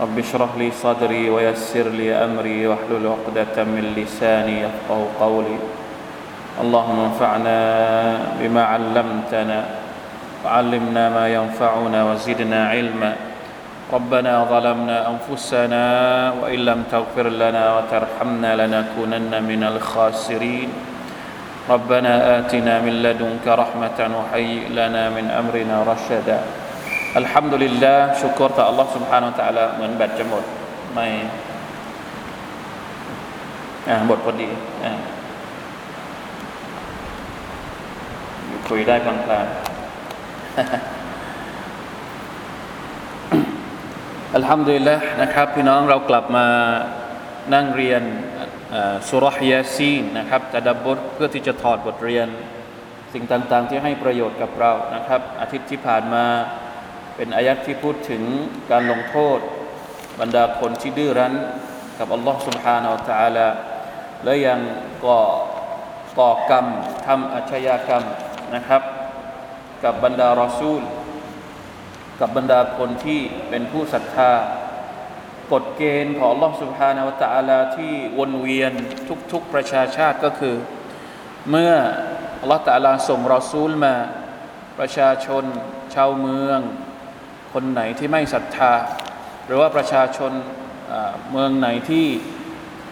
رب اشرح لي صدري ويسر لي أمري واحلل عقدة من لساني يفقه قولي. اللهم انفعنا بما علمتنا وعلمنا ما ينفعنا وزدنا علما. ربنا ظلمنا أنفسنا وإن لم تغفر لنا وترحمنا لنكونن من الخاسرين. ربنا آتنا من لدنك رحمة وهيئ لنا من أمرنا رشدا. الحمد لله ชุกรต่อ Allah سبحانه และ تعالى เหมือนแบตจะหมดไม่อ่าหมดพอดีอ่าคุยได้กลางๆ อัลฮัมดุลิลละนะครับ พี่น้องเรากลับมานั่งเรียนสุรห์ยาซีนนะครับตะดับบทเพื่อที่จะถอดบทเรียน สิ่งต่างๆ ที่ให้ประโยชน์กับเรานะครับ อาทิตย์ที่ผ่านมา เป็นอายัดที่พูดถึงการลงโทษ บรรดาคนที่ดื้อรั้น กับอัลลอฮ์ سبحانه และ تعالى และยังก่อก่อกรรมทำอาชญากรรมนะครับ กับบรรดารอซูล กับบรรดาคนที่เป็นผู้ศรัทธากฎเกณฑ์ของ Allah سبحانه และ تعالى ที่วนเวียนทุกๆประชาชาติก็คือ เมื่อ Allah تعالى ส่งรอซูลมาประชาชนชาวเมือง คนไหนที่ไม่ศรัทธา หรือว่าประชาชนเมืองไหนที่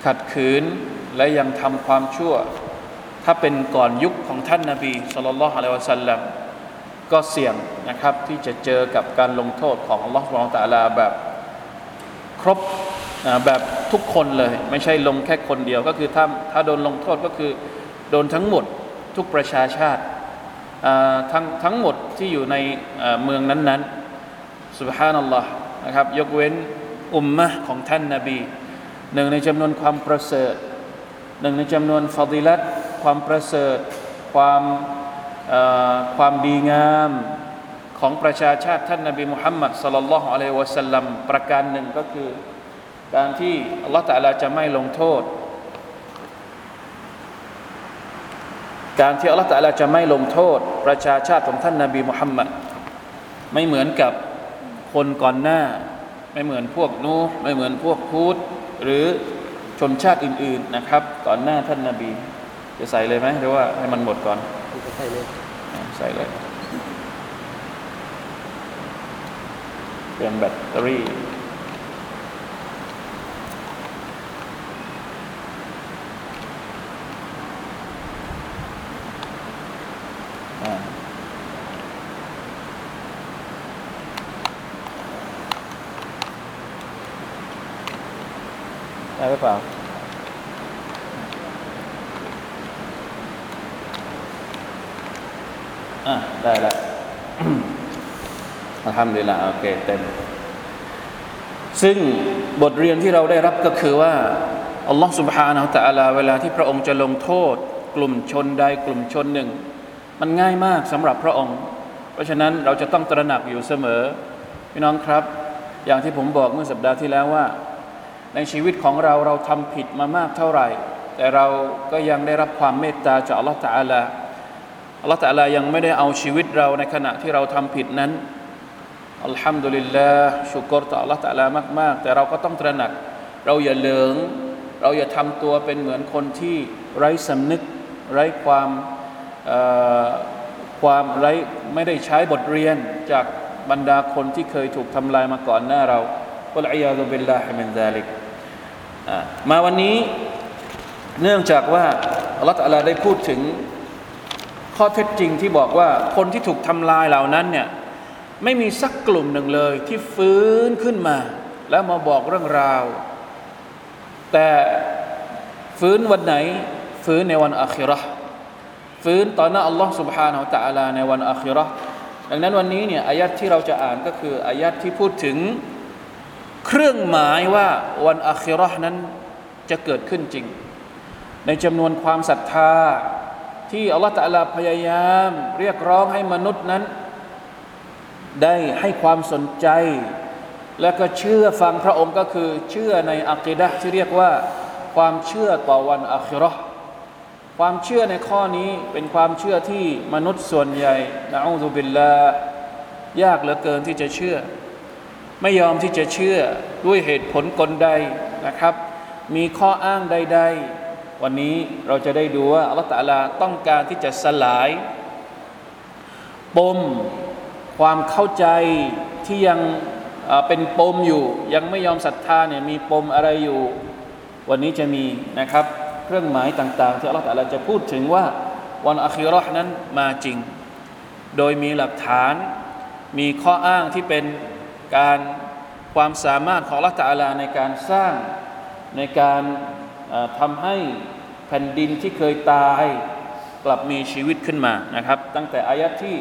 ขัดขืนและยังทำความชั่ว ถ้าเป็นก่อนยุคของท่านนาบีสุลต่านละฮ์อะลัยวะสัลลัมก็เสี่ยงนะครับที่จะเจอกับการลงโทษของอัลลอฮฺสุบฮานตะลาแบบครบแบบทุกคนเลย ไม่ใช่ลงแค่คนเดียวก็คือถ้าถ้าโดนลงโทษก็คือโดนทั้งหมดทุกประชาชาติทั้งทั้งหมดที่อยู่ในเมืองนั้นๆ สุบฮานัลลอฮ์นะครับ ยกเว้นอุมมะของท่านนาบี หนึ่งในจำนวนความประเสริฐ หนึ่งในจำนวนฟาดิลัตความประเสริฐ ความความดีงามของประชาชาติท่านนบีมุฮัมมัดสลลัลลอฮุอะลัยวะสัลลัมประการหนึ่งก็คือ การที่อัลลอฮฺตะลาจะไม่ลงโทษ การที่อัลลอฮฺตะลาจะไม่ลงโทษ ประชาชาติของท่านนบีมุฮัมมัดไม่เหมือนกับ คนก่อนหน้า ไม่เหมือนพวกนูไม่เหมือนพวกพูดหรือชนชาติอื่น ๆนะครับ ก่อนหน้าท่านนาบี จะใส่เลยไหมหรือว่าให้มันหมดก่อนใส่เลยใส่เลยเปลี่ยนแบตเตอรี่ได้หรือเปล่าอะได้แล้ว ห้ามเวลาโอเคเต็ม ซึ่งบทเรียนที่เราได้รับก็คือว่าอัลลอฮ์สุบฮานาอัลตะลาเวลาที่พระองค์จะลงโทษ กลุ่มชนใดกลุ่มชนหนึ่ง มันง่ายมากสำหรับพระองค์ เพราะฉะนั้นเราจะต้องตระหนักอยู่เสมอ พี่น้องครับ อย่างที่ผมบอกเมื่อสัปดาห์ที่แล้วว่า ในชีวิตของเราเราทำผิดมามากเท่าไหร่ แต่เราก็ยังได้รับความเมตตาจากอัลลอฮฺตะลาอัลลอฮฺตะอลายังไม่ได้เอาชีวิตเราในขณะที่เราทำผิดนั้น อัลฮัมดุลิลลาห์ชุกรต่ออัลลอฮฺตาลามาก ๆ แต่เราก็ต้องตระหนัก เราอย่าเลิงเราอย่าทำตัวเป็นเหมือนคนที่ไร้สำนึก ไร้ความความไร้ไม่ได้ใช้บทเรียนจากบรรดาคนที่เคยถูกทำลายมาก่อนหน้าเราอัลอยาดุบิลลาฮิมินซาลิกมาวันนี้เนื่องจากว่าอัลลอฮฺอัลลได้พูดถึงข้อเท็จจริงที่บอกว่าคนที่ถูกทำลายเหล่านั้นเนี่ย ไม่มีสักกลุ่มหนึ่งเลยที่ฟื้นขึ้นมา แล้วมาบอกเรื่องราว แต่ฟื้นวันไหน ฟื้นในวันอาคิรอฟื้นตอนนั้นอัลลอฮ์ سبحانه และ تعالى ในวันอาคิรอดังนั้นวันนี้เนี่ยอายัดที่เราจะอ่านก็คืออายัดที่พูดถึง เครื่องหมายว่าวันอัคิรอห์นั้นจะเกิดขึ้นจริง ในจำนวนความศรัทธา ที่อัลลอฮฺตะลาพยายาม เรียกร้องให้มนุษย์นั้น ได้ให้ความสนใจ และก็เชื่อฟังพระองค์ก็คือ เชื่อในอักิดะที่เรียกว่า ความเชื่อต่อวันอัครอห์ความเชื่อในข้อนี้เป็นความเชื่อที่มนุษย์ส่วนใหญ่นะอูซุบิลลายากเหลือเกินที่จะเชื่อ ไม่ยอมที่จะเชื่อด้วยเหตุผลกลใดนะครับ มีข้ออ้างใด ๆ วันนี้เราจะได้ดูว่าอัลลอฮฺตะลาต้องการที่จะสลายปม ความเข้าใจที่ยังเป็นปมอยู่ ยังไม่ยอมศรัทธาเนี่ยมีปมอะไรอยู่ วันนี้จะมีนะครับ เครื่องหมายต่าง ๆ ที่อัลลอฮฺจะพูดถึงว่าวันอัคีรอห์นั้นมาจริง โดยมีหลักฐานมีข้ออ้างที่เป็นการความสามารถของอัลลอฮฺในการสร้างในการทำให้แผ่นดินที่เคยตายกลับมีชีวิตขึ้นมานะครับ ตั้งแต่อายัดที่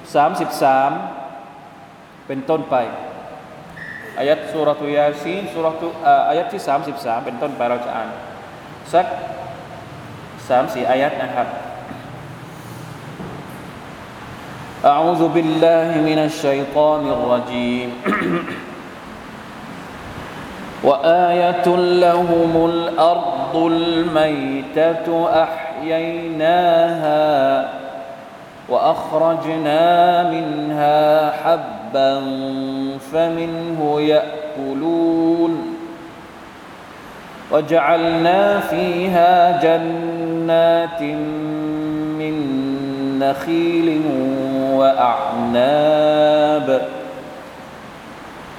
33 เป็นต้นไปอายัดสุรตุยาซีนสุรตุอายัดที่ 33 เป็นต้นไปเราจะอ่านสักสามสี่อายัดนะครับ أعوذ بالله من الشيطان الرجيم وآية لهم الأرض الميتة أحييناها وأخرجنا منها حبا فمنه يأكلون وجعلنا فيها جنات من نخيل وأعناب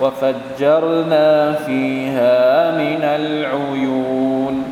وفجرنا فيها من العيون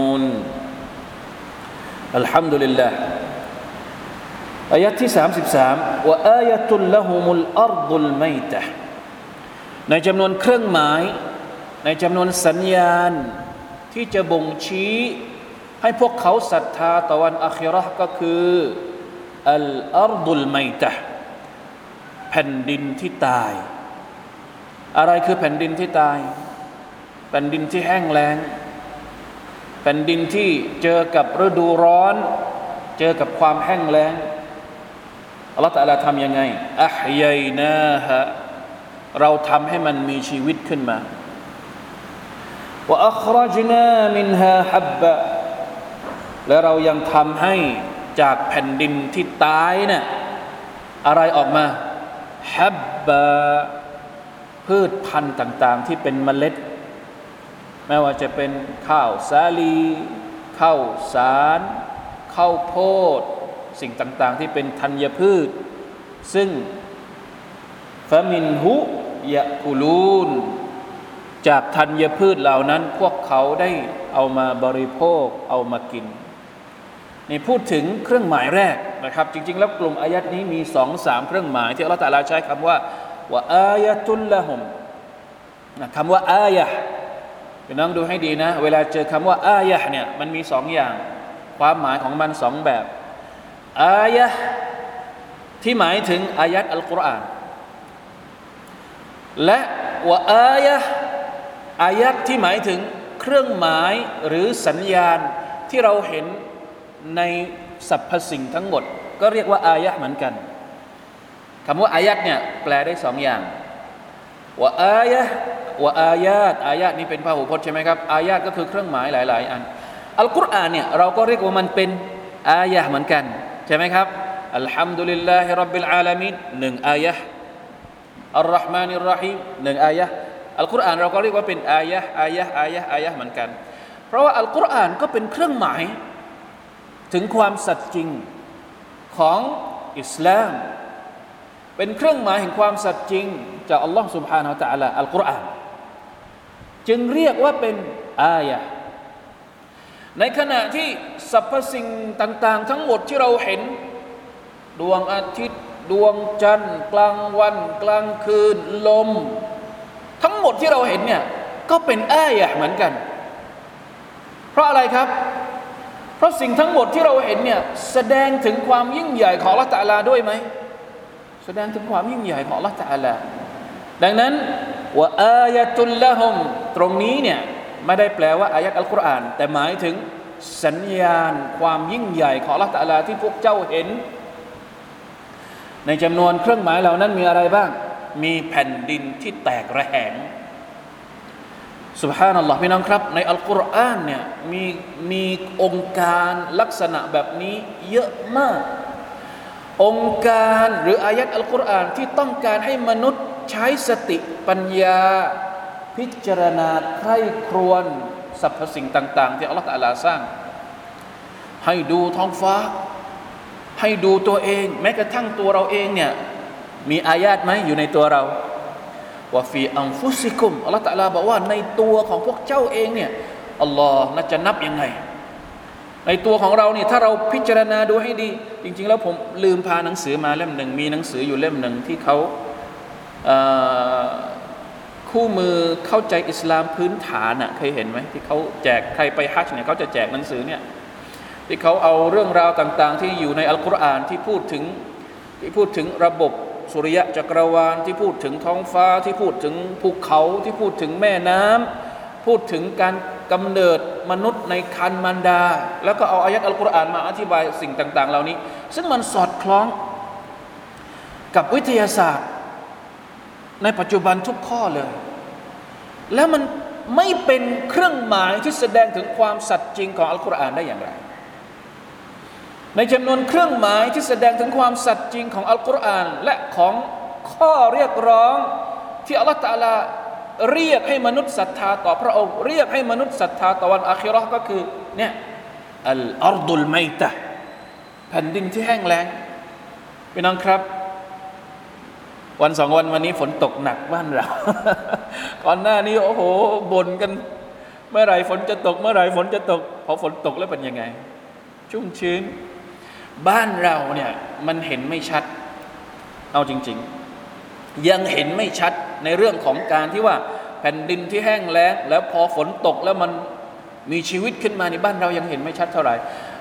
อัลฮัมดุลิลลาห์อายะที่ 33ว่าอายะตุลละหุมุลอัรดุลไมตะในจำนวนเครื่องหมาย ในจำนวนสัญญาณ ที่จะบ่งชี้ ให้พวกเขาศรัทธาต่อวันอัคิรอก็คืออัลอัรดุลไมตะแผ่นดินที่ตาย อะไรคือแผ่นดินที่ตาย แผ่นดินที่แห้งแล้ง แผ่นดินที่เจอกับฤดูร้อน เจอกับความแห้งแล้งอัลลอฮฺตะลาทำยังไงอัพยัยนาฮะเราทำให้มันมีชีวิตขึ้นมาว่อัครจนามินฮาฮับบะและเรายังทำให้จากแผ่นดินที่ตายเนะ่ยอะไรออกมาฮับบะพืชพันธุ์ต่าง ๆ ที่เป็นเมล็ด ไม่ว่าจะเป็นข้าวสาลีข้าวสารข้าวโพด สิ่งต่างๆ ที่เป็นธัญพืช ซึ่งฟามินหุยะกุลูนจากธัญพืชเหล่านั้นพวกเขาได้เอามาบริโภคเอามากินนี่พูดถึงเครื่องหมายแรกนะครับ จริง ๆ แล้วกลุ่มอายัดนี้มีสองสามเครื่องหมาย ที่อัลลอฮฺตาลาใช้คำว่าว่าอายะตุลละฮุมนะคำว่าอายะ พี่น้องดูให้ดีนะ เวลาเจอคำว่าอายะเนี่ยมันมีสองอย่าง ความหมายของมันสองแบบอายะที่หมายถึงอายัดอัลกุรอานและว่าอายะอายัดที่หมายถึงเครื่องหมายหรือสัญญาณที่เราเห็นในสรรพสิ่งทั้งหมด ก็เรียกว่าอายะเหมือนกันคำว่าอายัดเนี่ยแปลได้สองอย่างว่าอายะ ว่าอายาตอายะนี้เป็นพหูพจน์ใช่ไหมครับอายะก็คือเครื่องหมายหลาย ๆ อันอัลกุรอานเนี่ยเราก็เรียกว่ามันเป็นอายะเหมือนกันใช่ไหมครับอัลฮัมดุลิลลาฮิรับบิลอาลามินหนึ่งอายะอัลลอฮ์มานิรรหีมหนึ่งอายะอัลกุรอานเราก็เรียกว่าเป็นอายะอายะอายะอายะเหมือนกัน เพราะว่าอัลกุรอานก็เป็นเครื่องหมาย ถึงความสัตย์จริงของอิสลาม เป็นเครื่องหมายแห่งความสัตย์จริง จากอัลลอฮ์ سبحانه และ تعالى อัลกุรอาน จึงเรียกว่าเป็นอายะในขณะที่สรรพสิ่งต่าง ๆ ทั้งหมดที่เราเห็น ดวงอาทิตย์ ดวงจันทร์ กลางวัน กลางคืน ลม ทั้งหมดที่เราเห็นเนี่ยก็เป็นอายะเหมือนกัน เพราะอะไรครับ เพราะสิ่งทั้งหมดที่เราเห็นเนี่ยแสดงถึงความยิ่งใหญ่ของละตาลาด้วยไหม แสดงถึงความยิ่งใหญ่ของละตาลาดังนั้น ว่าอายะตุลละฮุมตรงนี้เนี่ยไม่ได้แปลว่าอายัดอัลกุรอาน แต่หมายถึงสัญญาณความยิ่งใหญ่ของละตาลาที่พวกเจ้าเห็น ในจำนวนเครื่องหมายเหล่านั้นมีอะไรบ้าง มีแผ่นดินที่แตกระแหงสุบฮานัลลอฮ์พี่น้องครับ ในอัลกุรอานเนี่ยมีมีองค์การลักษณะแบบนี้เยอะมาก องค์การหรืออายัดอัลกุรอานที่ต้องการให้มนุษย์ ใช้สติปัญญาพิจารณาใคร่ครวญสรรพสิ่งต่าง ๆ ที่อัลลอฮฺลาสร้าง ให้ดูท้องฟ้า ให้ดูตัวเอง แม้กระทั่งตัวเราเองเนี่ยมีอายาตไหมอยู่ในตัวเราว่าฟีอัมฟุซิกุมอัลลอฮฺตะลาบอกว่าในตัวของพวกเจ้าเองเนี่ยอัลลอฮ์น่าจะนับยังไง ในตัวของเราเนี่ยถ้าเราพิจารณาดูให้ดี จริง ๆ แล้วผมลืมพาหนังสือมาเล่มหนึ่งมีหนังสืออยู่เล่มหนึ่งที่เขา คู่มือเข้าใจอิสลามพื้นฐานอะเคยเห็นไหมที่เขาแจกใครไปฮัจญ์เนี่ยเขาจะแจกหนังสือเนี่ยที่เขาเอาเรื่องราวต่างๆ ที่อยู่ในอัลกุรอานที่พูดถึงที่พูดถึงระบบสุริยะจักรวาลที่พูดถึงท้องฟ้าที่พูดถึงภูเขาที่พูดถึงแม่น้ำพูดถึงการกำเนิดมนุษย์ในคันมันดา แล้วก็เอาอายัดอัลกุรอานมาอธิบายสิ่งต่าง ๆ เหล่านี้ ซึ่งมันสอดคล้องกับวิทยาศาสตร์ ในปัจจุบันทุกข้อเลย แล้วมันไม่เป็นเครื่องหมายที่แสดงถึงความสัตย์จริงของอัลกุรอานได้อย่างไร ในจำนวนเครื่องหมายที่แสดงถึงความสัตย์จริงของอัลกุรอานและของข้อเรียกร้อง ที่อัลลอฮฺตาลาเรียกให้มนุษย์ศรัทธาต่อพระองค์เรียกให้มนุษย์ศรัทธาต่อวันอาคิรอก็คือเนี่ยอัลอาร์ดุลไมตะแผ่นดินที่แห้งแล้งพี่น้องครับ วันสองวันวันนี้ฝนตกหนักบ้านเราก่อนหน้านี้โอ้โหบ่นกัน เมื่อไหร่ฝนจะตก เมื่อไหร่ฝนจะตก พอฝนตกแล้วเป็นยังไง ชุ่มชื้น บ้านเราเนี่ยมันเห็นไม่ชัด เอาจริง ๆ ยังเห็นไม่ชัดในเรื่องของการที่ว่าแผ่นดินที่แห้งแล้งแล้วพอฝนตกแล้วมันมีชีวิตขึ้นมาในบ้านเรายังเห็นไม่ชัดเท่าไหร่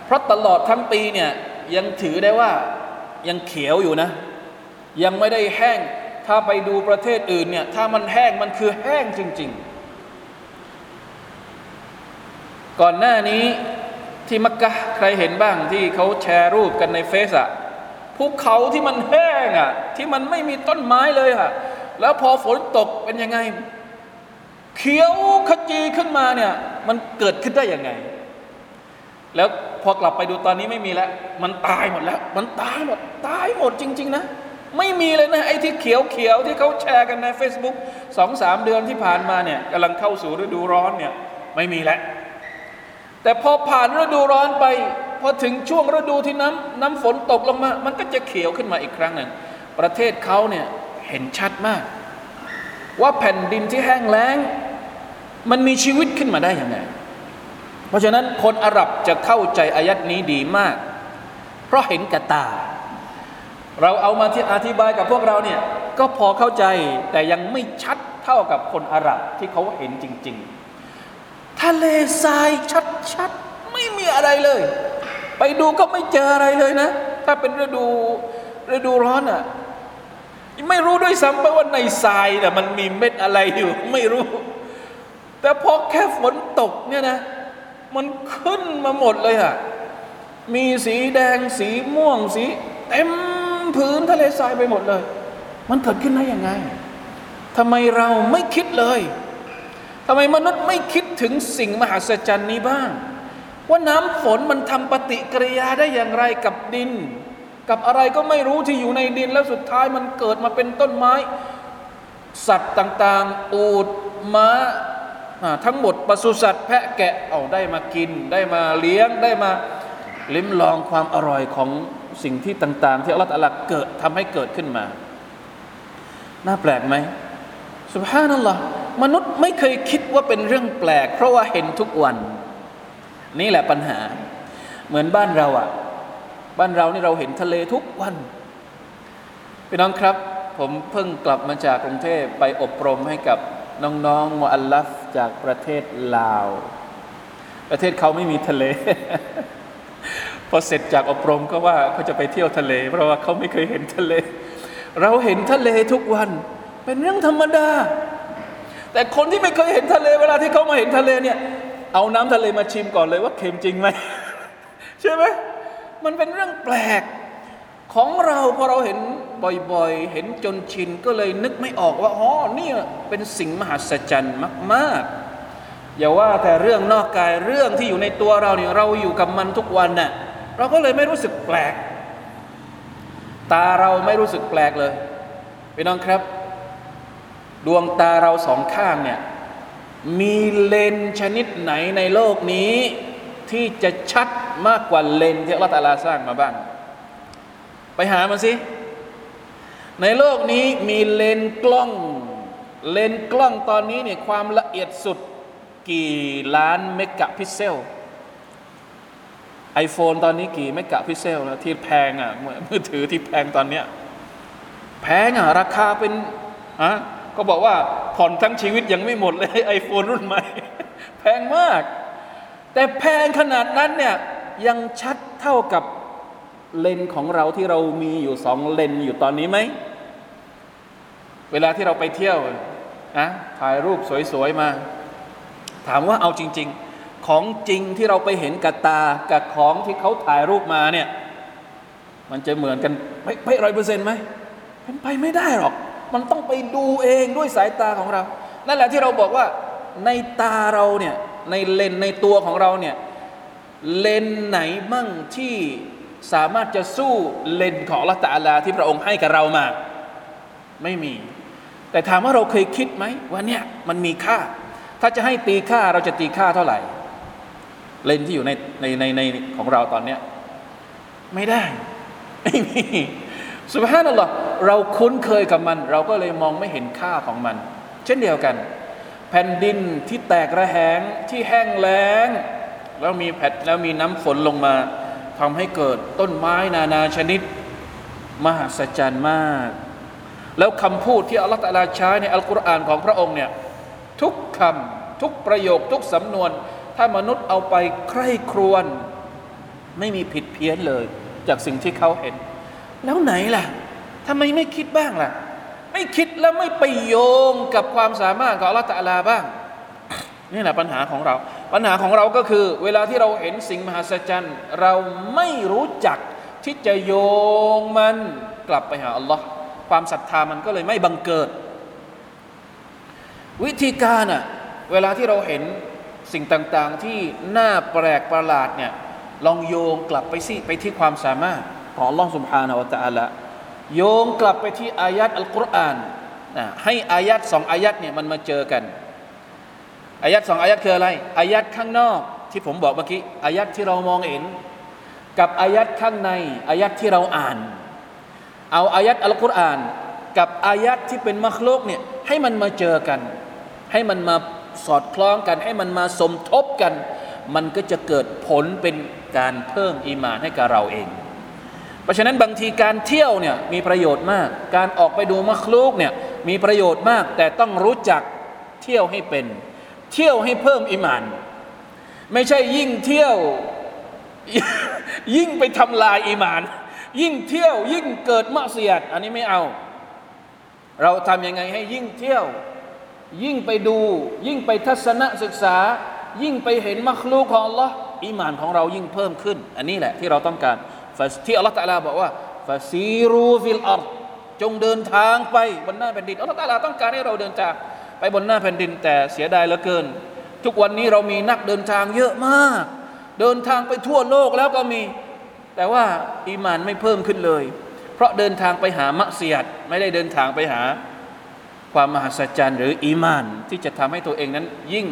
เพราะตลอดทั้งปีเนี่ยยังถือได้ว่ายังเขียวอยู่นะ ยังไม่ได้แห้ง ถ้าไปดูประเทศอื่นเนี่ย ถ้ามันแห้งมันคือแห้งจริง ๆ ก่อนหน้านี้ที่มักกะใครเห็นบ้างที่เขาแชร์รูปกันในเฟซอะภูเขาที่มันแห้งอะที่มันไม่มีต้นไม้เลยอะแล้วพอฝนตกเป็นยังไง เขียวขจีขึ้นมาเนี่ยมันเกิดขึ้นได้ยังไง แล้วพอกลับไปดูตอนนี้ไม่มีแล้ว มันตายหมดแล้ว มันตายหมด ตายหมดจริง ๆ นะ ไม่มีเลยนะไอ้ที่เขียวเขียวที่เขาแชร์กันใน Facebook สองสามเดือนที่ผ่านมาเนี่ยกำลังเข้าสู่ฤดูร้อนเนี่ยไม่มีแล้วแต่พอผ่านฤดูร้อนไปพอถึงช่วงฤดูที่น้ำน้ำฝนตกลงมา มันก็จะเขียวขึ้นมาอีกครั้งหนึ่งประเทศเขาเนี่ยเห็นชัดมาก ว่าแผ่นดินที่แห้งแล้ง มันมีชีวิตขึ้นมาได้ยังไง เพราะฉะนั้นคนอาหรับจะเข้าใจอายัดนี้ดีมาก เพราะเห็นกระตา เราเอามาที่อธิบายกับพวกเราเนี่ยก็พอเข้าใจแต่ยังไม่ชัดเท่ากับคนอาหรับที่เขาเห็นจริง ๆ ทะเลทรายชัดๆไม่มีอะไรเลย ไปดูก็ไม่เจออะไรเลยนะ ถ้าเป็นฤดูฤดูร้อนอะ่ะไม่รู้ด้วยซ้ำไปว่าในทรายน่ะมันมีเม็ดอะไรอยู่ไม่รู้ แต่พอแค่ฝนตกเนี่ยนะ มันขึ้นมาหมดเลยอะมีสีแดงสีม่วงสีเต็ม พื้นทะเลทรายไปหมดเลย มันเกิดขึ้นได้ยังไงทำไมเราไม่คิดเลยทำไมมนุษย์ไม่คิดถึงสิ่งมหัศจรรย์นี้บ้าง ว่าน้ำฝนมันทำปฏิกิริยาได้อย่างไรกับดิน กับอะไรก็ไม่รู้ที่อยู่ในดินแล้วสุดท้ายมันเกิดมาเป็นต้นไม้ สัตว์ต่างๆ อูดม้าทั้งหมดปศุสัตว์แพะแกะเอาได้มากิน ได้มาเลี้ยงได้มาลิ้มลองความอร่อยของ สิ่งที่ต่าง ๆ ที่อัลลอฮฺเกิดทำให้เกิดขึ้นมา น่าแปลกไหมสุภาพนั่นหรอมนุษย์ไม่เคยคิดว่าเป็นเรื่องแปลก เพราะว่าเห็นทุกวัน นี่แหละปัญหา เหมือนบ้านเราอะบ้านเรานี่เราเห็นทะเลทุกวันพี่น้องครับ ผมเพิ่งกลับมาจากกรุงเทพไปอบรมให้กับน้องๆมอัลลัฟจากประเทศลาว ประเทศเขาไม่มีทะเล พอเสร็จจากอบรมก็ว่าเขาจะไปเที่ยวทะเล เพราะว่าเขาไม่เคยเห็นทะเล เราเห็นทะเลทุกวัน เป็นเรื่องธรรมดา แต่คนที่ไม่เคยเห็นทะเลเวลาที่เขามาเห็นทะเลเนี่ย เอาน้ำทะเลมาชิมก่อนเลยว่าเค็มจริงไหมใช่ไหมมันเป็นเรื่องแปลกของเราพอเราเห็นบ่อยๆ เห็นจนชินก็เลยนึกไม่ออกว่าอ๋อนี่เป็นสิ่งมหัศจรรย์มากๆอย่าว่าแต่เรื่องนอกกายเรื่องที่อยู่ในตัวเราเนี่ยเราอยู่กับมันทุกวันน่ะ เราก็เลยไม่รู้สึกแปลก ตาเราไม่รู้สึกแปลกเลยพี่น้องครับ ดวงตาเราสองข้างเนี่ยมีเลนชนิดไหนในโลกนี้ ที่จะชัดมากกว่าเลนที่อัลลอฮฺตาลาสร้างมาบ้าง ไปหามาสิในโลกนี้มีเลนกล้อง เลนกล้องตอนนี้เนี่ยความละเอียดสุดกี่ล้านเมกะพิกเซล ไอโฟนตอนนี้กี่เมกะพิเซลนะที่แพงอะมือถือที่แพงตอนเนี้ยแพงอะราคาเป็นอะก็บอกว่าผ่อนทั้งชีวิตยังไม่หมดเลยไอโฟนรุ่นใหม่ แพงมาก แต่แพงขนาดนั้นเนี่ยยังชัดเท่ากับเลนของเราที่เรามีอยู่สองเลนอยู่ตอนนี้ไหม เวลาที่เราไปเที่ยวนะถ่ายรูปสวยๆมา ถามว่าเอาจริง ๆ ของจริงที่เราไปเห็นกับตากับของที่เขาถ่ายรูปมาเนี่ย มันจะเหมือนกันไม่ร้อยเปอร์เซ็นต์ไหมเป็นไปไม่ได้หรอก มันต้องไปดูเองด้วยสายตาของเรา นั่นแหละที่เราบอกว่าในตาเราเนี่ยในเลนในตัวของเราเนี่ยเลนไหนมั่งที่สามารถจะสู้เลนของละตาลาที่พระองค์ให้กับเรามา ไม่มี แต่ถามว่าเราเคยคิดไหมว่าเนี่ยมันมีค่า ถ้าจะให้ตีค่าเราจะตีค่าเท่าไหร่ เลนที่อยู่ในในในในของเราตอนเนี้ยไม่ได้ไม่มีสุภาพนั่นหรอเราคุ้นเคยกับมัน เราก็เลยมองไม่เห็นค่าของมัน เช่นเดียวกัน แผ่นดินที่แตกระแหงที่แห้งแล้ง แล้วมีแผ่นแล้วมีน้ำฝนลงมาทำให้เกิดต้นไม้นานาชนิด มหัศจรรย์มาก แล้วคำพูดที่อัลลอฮฺตะลาใช้ในอัลกุรอานของพระองค์เนี่ยทุกคำทุกประโยคทุกสำนวน ถ้ามนุษย์เอาไปใคร่ครวญไม่มีผิดเพี้ยนเลย จากสิ่งที่เขาเห็น แล้วไหนล่ะทำไมไม่คิดบ้างล่ะ ไม่คิดแล้วไม่ไปโยงกับความสามารถของอัลลอฮฺตะลาบ้างนี่แหละปัญหาของเรา ปัญหาของเราก็คือ เวลาที่เราเห็นสิ่งมหัศจรรย์ เราไม่รู้จักที่จะโยงมันกลับไปหาอัลลอฮ์ความศรัทธามันก็เลยไม่บังเกิด วิธีการอะเวลาที่เราเห็น สิ่งต่างๆ ที่น่าแปลกประหลาดเนี่ยลองโยงกลับไปสิไปที่ความสามารถของอัลลอฮ์ سبحانه และ تعالى โยงกลับไปที่อายัดอัลกุรอานนะให้อายัดสองอายัดเนี่ยมันมาเจอกันอายัดสองอายัดคืออะไร อายัดข้างนอกที่ผมบอกเมื่อกี้อายัดที่เรามองเห็น กับอายัดข้างในอายัดที่เราอ่าน เอาอายัดอัลกุรอาน กับอายัดที่เป็นมัคลุกเนี่ยให้มันมาเจอกัน ให้มันมา สอดคล้องกันให้มันมาสมทบกัน มันก็จะเกิดผลเป็นการเพิ่มอีมานให้กับเราเอง เพราะฉะนั้นบางทีการเที่ยวเนี่ยมีประโยชน์มาก การออกไปดูมัคลุกเนี่ยมีประโยชน์มาก แต่ต้องรู้จักเที่ยวให้เป็น เที่ยวให้เพิ่มอิมาน ไม่ใช่ยิ่งเที่ยวยิ่งไปทำลายอิมาน ยิ่งเที่ยวยิ่งเกิดมะเสียด อันนี้ไม่เอา เราทำยังไงให้ยิ่งเที่ยว ยิ่งไปดู ยิ่งไปทัศนศึกษา ยิ่งไปเห็นมัคลูกของ Allah อิมานของเรายิ่งเพิ่มขึ้น อันนี้แหละที่เราต้องการที่อัลลอฮฺตะลาบอกว่าفسيروا في الأرض จงเดินทางไปบนหน้าแผ่นดินอัลลอฮฺตะลาต้องการให้เราเดินทางไปบนหน้าแผ่นดิน แต่เสียดายเหลือเกิน ทุกวันนี้เรามีนักเดินทางเยอะมาก เดินทางไปทั่วโลกแล้วก็มี แต่ว่าอีมานไม่เพิ่มขึ้นเลย เพราะเดินทางไปหามัสยิดไม่ได้เดินทางไปหา ความมหัศจรรย์หรืออีมานที่จะทำให้ตัวเองนั้น ยิ่ง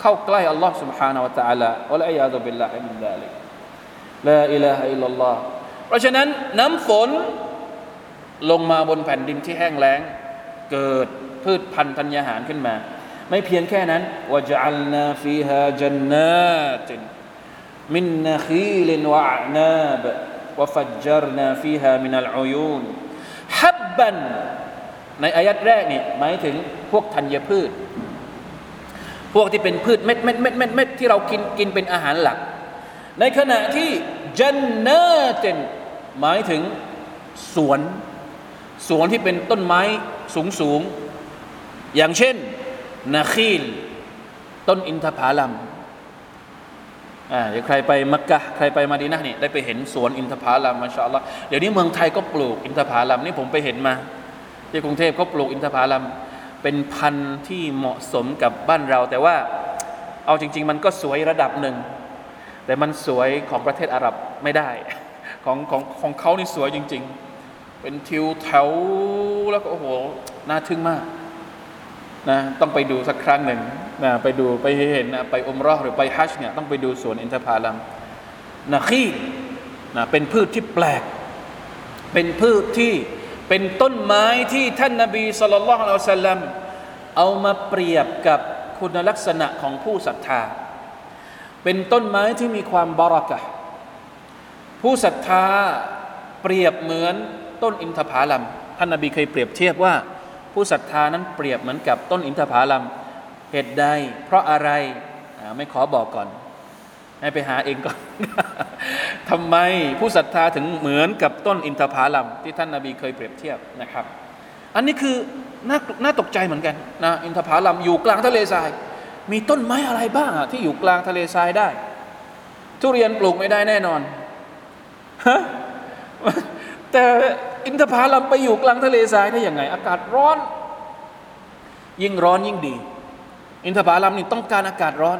เข้าใกล้อัลลอฮ์ سبحانه และ تعالى วะลัยยาตุบิลลาฮิมินดาลิกลาอิลาฮะอิลลัลลอฮ์เพราะฉะนั้นน้ำฝนลงมาบนแผ่นดินที่แห้งแล้ง เกิดพืชพันธุ์ธัญญาหารขึ้นมา ไม่เพียงแค่นั้นวะจัลนาฟีฮาจันนาตินมินนาคีลินวะอานาบวะฟัจจรนาฟีฮามินัลอุยูนฮับบัน ในอายัดแรกนี่หมายถึงพวกธัญพืช พวกที่เป็นพืชเม็ดเม็ดเม็ดเม็ดเม็ดที่เรากินกินเป็นอาหารหลัก ในขณะที่จันนาตินหมายถึงสวนสวนที่เป็นต้นไม้สูงสูงอย่างเช่นนาคีล ต้นอินทผลัมอ่าเดี๋ยวใครไปมักกะใครไปมาดีนะนี่ได้ไปเห็นสวนอินทผลัมมาชาอัลลอฮ์เดี๋ยวนี้เมืองไทยก็ปลูกอินทผลัมนี่ผมไปเห็นมา ที่กรุงเทพเขาปลูกอินทผลัมเป็นพันธุ์ที่เหมาะสมกับบ้านเรา แต่ว่าเอาจริง ๆ มันก็สวยระดับหนึ่ง แต่มันสวยของประเทศอาหรับไม่ได้ ของของของเขานี่สวยจริง ๆ เป็นทิวแถวแล้วก็โอ้โหน่าทึ่งมากนะต้องไปดูสักครั้งหนึ่งนะไปดูไปเห็นนะไปอมรอหรือไปฮัจญ์เนี่ยต้องไปดูสวนอินทผลัมนะขี้นะเป็นพืชที่แปลก เป็นพืชที่ เป็นต้นไม้ที่ท่านนาบีสุลต่านอัลสลัมเอามาเปรียบกับคุณลักษณะของผู้ศรัทธา เป็นต้นไม้ที่มีความบารักะผู้ศรัทธาเปรียบเหมือนต้นอินทผลัมท่านนาบีเคยเปรียบเทียบว่า ผู้ศรัทธานั้นเปรียบเหมือนกับต้นอินทผลัมเหตุใดเพราะอะไรไม่ขอบอกก่อน ให้ไปหาเองก่อนทำไมผู้ศรัทธาถึงเหมือนกับต้นอินทผลัมที่ท่านนาบีเคยเปรียบเทียบนะครับ อันนี้คือน่าน่าตกใจเหมือนกันนะอินทผลัมอยู่กลางทะเลทราย มีต้นไม้อะไรบ้างอะที่อยู่กลางทะเลทรายได้ ทุเรียนปลูกไม่ได้แน่นอนฮะแต่อินทผลัมไปอยู่กลางทะเลทรายได้ยังไง อากาศร้อน ยิ่งร้อนยิ่งดี อินทผลัมนี่ต้องการอากาศร้อน